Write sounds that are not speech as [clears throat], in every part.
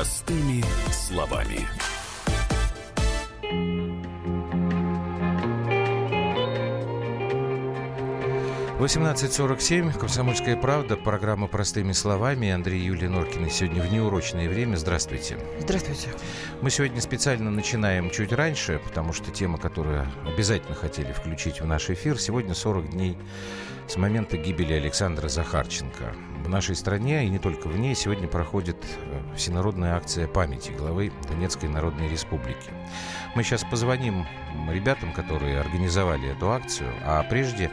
Простыми словами. 18.47, «Комсомольская правда», программа «Простыми словами». Андрей Юлия Норкина сегодня в неурочное время. Здравствуйте. Здравствуйте. Мы сегодня специально начинаем чуть раньше, потому что тема, которую обязательно хотели включить в наш эфир, сегодня 40 дней с момента гибели Александра Захарченко. В нашей стране, и не только в ней, сегодня проходит э, всенародная акция памяти главы Донецкой Народной Республики. Мы сейчас позвоним ребятам, которые организовали эту акцию, а прежде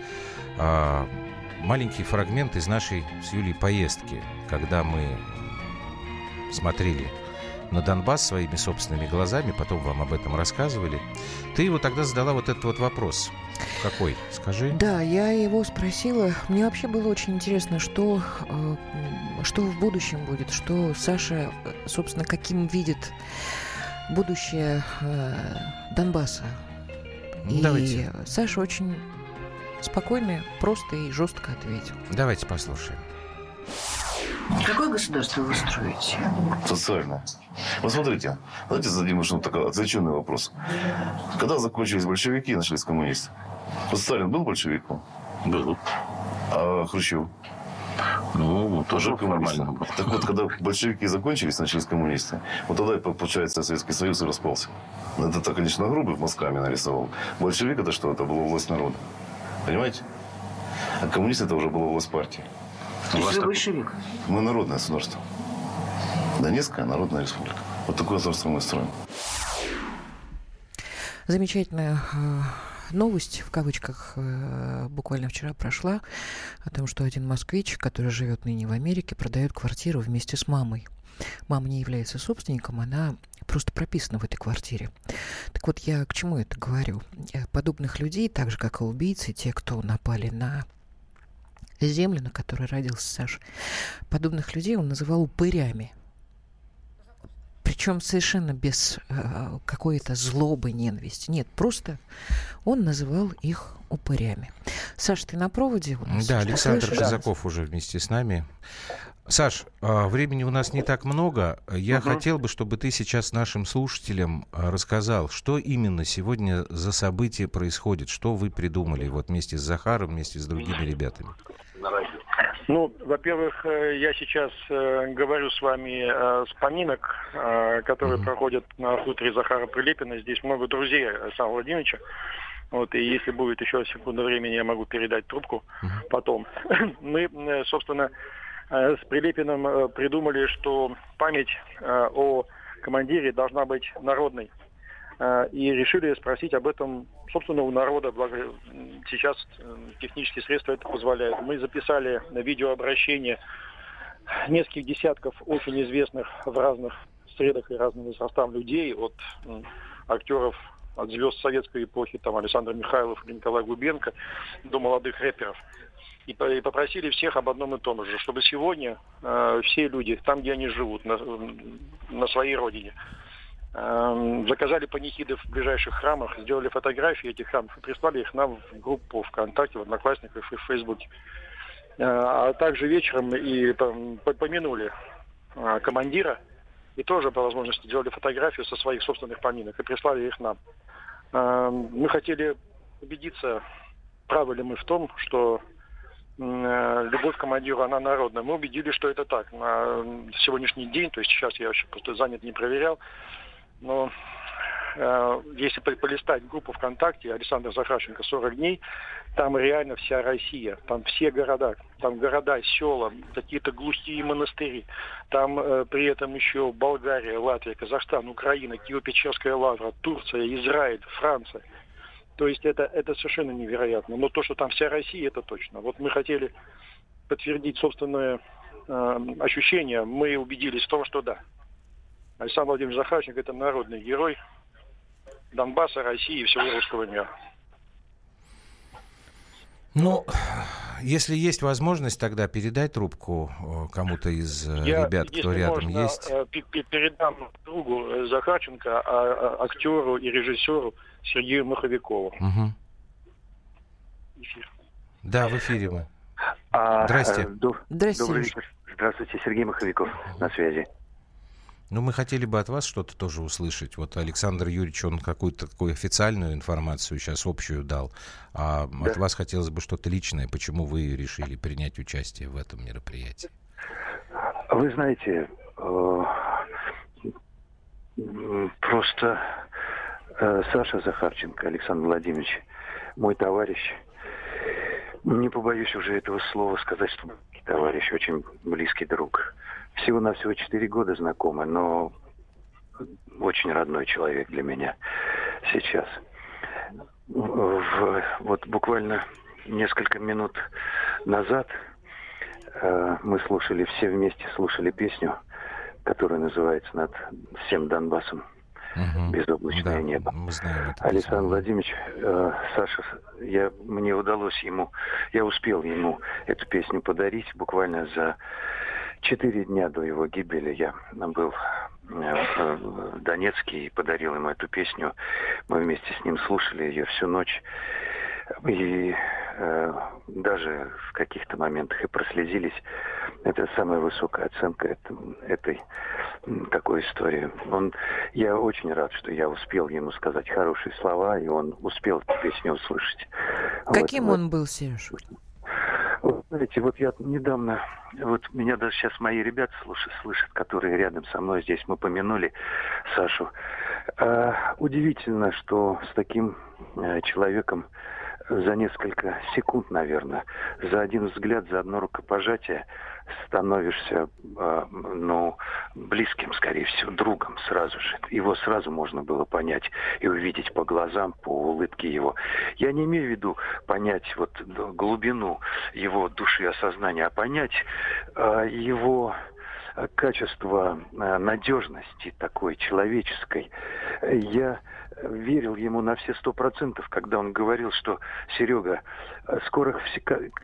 а, маленький фрагмент из нашей с Юлей поездки, когда мы смотрели на Донбасс своими собственными глазами, потом вам об этом рассказывали. Ты его тогда задала вот этот вот вопрос. Какой? Скажи. Да, я его спросила. Мне вообще было очень интересно, что, э, что в будущем будет, что Саша, э, собственно, каким видит будущее э, Донбасса. И Давайте. Саша очень спокойно, просто и жестко ответил. Давайте послушаем. Какое государство вы строите? Социальное. Вот смотрите, давайте зададим ну, такой отвлеченный вопрос. Когда закончились большевики и начались коммунисты? Вот Сталин был большевиком? Был. А Хрущев? Ну, тоже формально был. Так вот, когда большевики закончились, начались коммунисты, вот тогда, получается, Советский Союз и распался. Это, так, конечно, грубый мазками нарисовал. Большевик это что? Это была власть народа. Понимаете? А коммунист это уже была власть партии. То есть вы большевик? Мы народное государство. Донецкая народная республика. Вот такое государство мы строим. Замечательная э, новость, в кавычках, э, буквально вчера прошла о том, что один москвич, который живет ныне в Америке, продает квартиру вместе с мамой. Мама не является собственником, она просто прописана в этой квартире. Так вот, я к чему это говорю? Э, подобных людей, так же, как и убийцы, те, кто напали на землю, на которой родился Саша, подобных людей он называл упырями. Причем совершенно без э, какой-то злобы, ненависти. Нет, просто он называл их упырями. Саша, ты на проводе у нас? Да, Александр Казаков уже вместе с нами. Саш, а, времени у нас не так много. Я угу. хотел бы, чтобы ты сейчас нашим слушателям а, рассказал, что именно сегодня за событие происходит, что вы придумали вот вместе с Захаром, вместе с другими ребятами. Ну, во-первых, э, я сейчас э, говорю с вами э, с поминок, которые mm-hmm. проходят на хуторе Захара Прилепина. Здесь много друзей Александра Владимировича. Вот, и если будет еще секунда времени, я могу передать трубку mm-hmm. потом. [clears throat] Мы, собственно, с Прилепиным придумали, что память о командире должна быть народной. Э, и решили спросить об этом, собственно, у народа, благо сейчас э, технические средства это позволяют. Мы записали видеообращение нескольких десятков очень известных в разных средах и разным возрастам людей, от актеров, от звезд советской эпохи, там Александр Михайлов Николай Губенко, до молодых рэперов. И, попросили всех об одном и том же, чтобы сегодня э, все люди, там, где они живут, на, на своей родине, Эм, заказали панихиды в ближайших храмах, сделали фотографии этих храмов и прислали их нам в группу ВКонтакте, в Одноклассниках и в Фейсбуке. Э, а также вечером и помянули э, командира и тоже по возможности сделали фотографию со своих собственных поминок и прислали их нам. Эм, мы хотели убедиться, правы ли мы в том, что э, любовь к командиру, она народная. Мы убедились, что это так. На сегодняшний день, то есть сейчас я вообще просто занят, не проверял, но э, если полистать группу ВКонтакте Александр Захарченко 40 дней, там реально вся Россия, там все города, там города, села, какие-то глухие монастыри, там э, при этом еще Болгария, Латвия, Казахстан, Украина, Киево-Печерская лавра, Турция, Израиль, Франция. То есть это, это совершенно невероятно. Но то, что там вся Россия, это точно. Вот мы хотели подтвердить собственное э, ощущение, мы убедились в том, что да, Александр Владимирович Захарченко – это народный герой Донбасса, России и всего русского мира. Ну, если есть возможность, тогда передать трубку э, кому-то из э, Я, ребят, кто рядом можно, есть. Э, передам другу Захарченко, а, а, актеру и режиссеру Сергею Маховикову. Угу. Да, в эфире мы. А, Здрасте. Здрасте. Добрый вечер. Здравствуйте, Сергей Маховиков на связи. Ну, мы хотели бы от вас что-то тоже услышать. Вот Александр Юрьевич, он какую-то такую официальную информацию сейчас общую дал, а да. от вас хотелось бы что-то личное. Почему вы решили принять участие в этом мероприятии? Вы знаете, э, просто э, Саша Захарченко, Александр Владимирович, мой товарищ, не побоюсь уже этого слова сказать, что товарищ, очень близкий друг всего-навсего четыре года знакомы, но очень родной человек для меня сейчас. В, вот буквально несколько минут назад э, мы слушали, все вместе слушали песню, которая называется «Над всем Донбассом». Угу. Безоблачное да, небо. Мы знаем это Александр Владимирович, э, Саша, я, мне удалось ему, я успел ему эту песню подарить буквально за Четыре дня до его гибели я был э, в Донецке и подарил ему эту песню. Мы вместе с ним слушали ее всю ночь. И даже в каких-то моментах и прослезились. Это самая высокая оценка это, этой такой истории. Он, я очень рад, что я успел ему сказать хорошие слова, и он успел эту песню услышать. Каким вот, он был, Сереж? Вот, знаете, вот я недавно, вот меня даже сейчас мои ребята слушают, слышат, которые рядом со мной здесь, мы помянули Сашу. А, удивительно, что с таким а, человеком за несколько секунд, наверное, за один взгляд, за одно рукопожатие становишься, э, ну, близким, скорее всего, другом сразу же. Его сразу можно было понять и увидеть по глазам, по улыбке его. Я не имею в виду понять вот глубину его души и осознания, а понять э, его качество э, надежности такой человеческой. Я верил ему на все сто процентов, когда он говорил, что Серега, скоро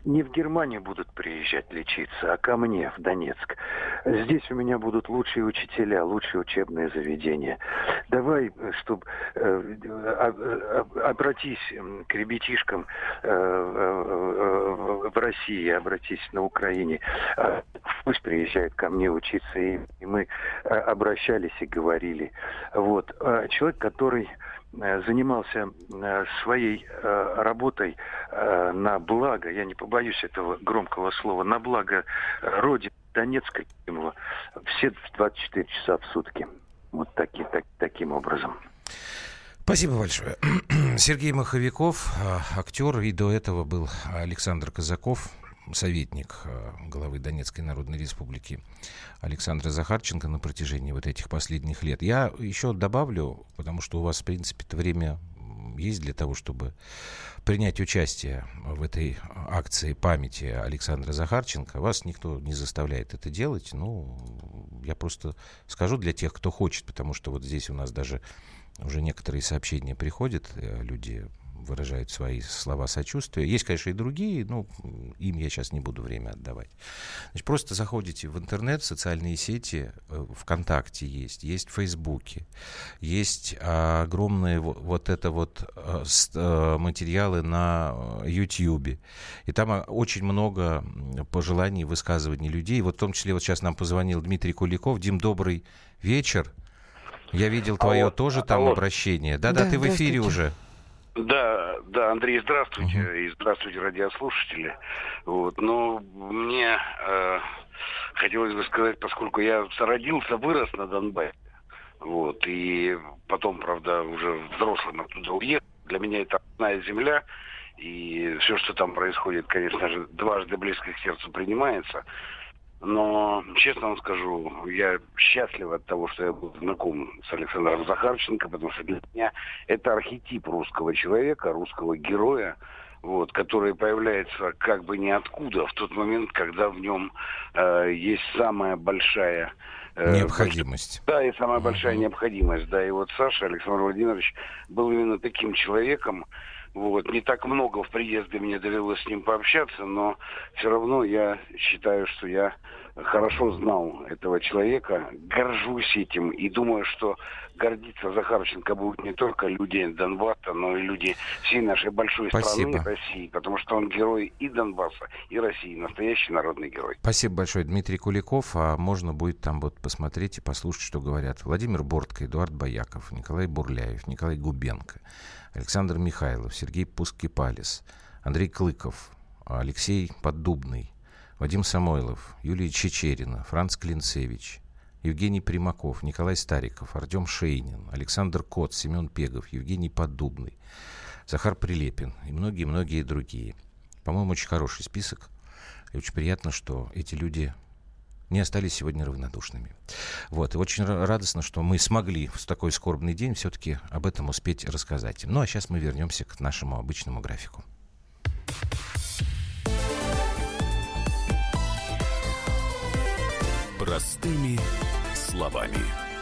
не в Германию будут приезжать лечиться, а ко мне в Донецк. Здесь у меня будут лучшие учителя, лучшие учебные заведения. Давай, чтобы э, э, обратись к ребятишкам э, э, в России, обратись на Украине. А пусть приезжают ко мне учиться. И, и мы э, обращались и говорили. Вот. А человек, который Э, занимался э, своей э, работой на благо, я не побоюсь этого громкого слова, на благо Родины Донецкой, все 24 часа в сутки. Вот таки, так, таким образом. Спасибо большое. [clears throat] Сергей Маховиков, актер, и до этого был Александр Казаков, советник э, главы Донецкой Народной Республики Александра Захарченко на протяжении вот этих последних лет. Я еще добавлю, потому что у вас, в принципе, это время есть для того, чтобы принять участие в этой акции памяти Александра Захарченко. Вас никто не заставляет это делать. Ну, я просто скажу для тех, кто хочет, потому что вот здесь у нас даже уже некоторые сообщения приходят, э, люди выражают свои слова сочувствия. Есть, конечно, и другие, но им я сейчас не буду время отдавать. Значит, просто заходите в интернет, в социальные сети, э, ВКонтакте есть, есть в Фейсбуке, есть огромные вот это вот э, э, материалы на Ютьюбе. И там очень много пожеланий, высказываний людей. Вот в том числе вот сейчас нам позвонил Дмитрий Куликов. Дим, добрый вечер. Я видел твое алло, тоже там алло. обращение. Да-да, ты в эфире уже. Да, да, Андрей, здравствуйте, uh-huh. и здравствуйте, радиослушатели. Вот, но мне э, хотелось бы сказать, поскольку я родился, вырос на Донбассе, вот, и потом, правда, уже взрослым оттуда уехал. Для меня это родная земля, и все, что там происходит, конечно же, дважды близко к сердцу принимается. Но, честно вам скажу, я счастлив от того, что я был знаком с Александром Захарченко, потому что для меня это архетип русского человека, русского героя, вот, который появляется как бы ниоткуда в тот момент, когда в нем э, есть самая большая э, необходимость. Да, и самая большая необходимость. Да, и вот Саша Александр Владимирович был именно таким человеком, вот. Не так много в приезде мне довелось с ним пообщаться, но все равно я считаю, что я хорошо знал этого человека, горжусь этим и думаю, что гордиться Захарченко будут не только люди Донбасса, но и люди всей нашей большой Спасибо. страны. России, потому что он герой и Донбасса, и России, настоящий народный герой. Спасибо большое, Дмитрий Куликов. А можно будет там вот посмотреть и послушать, что говорят Владимир Бортко, Эдуард Бояков, Николай Бурляев, Николай Губенко, Александр Михайлов, Сергей Пускипалис, Андрей Клыков, Алексей Поддубный, Вадим Самойлов, Юлия Чечерина, Франц Клинцевич, Евгений Примаков, Николай Стариков, Артем Шейнин, Александр Кот, Семен Пегов, Евгений Поддубный, Захар Прилепин и многие-многие другие. По-моему, очень хороший список. И очень приятно, что эти люди не остались сегодня равнодушными. Вот. И очень радостно, что мы смогли в такой скорбный день все-таки об этом успеть рассказать. Ну, а сейчас мы вернемся к нашему обычному графику. Простыми словами.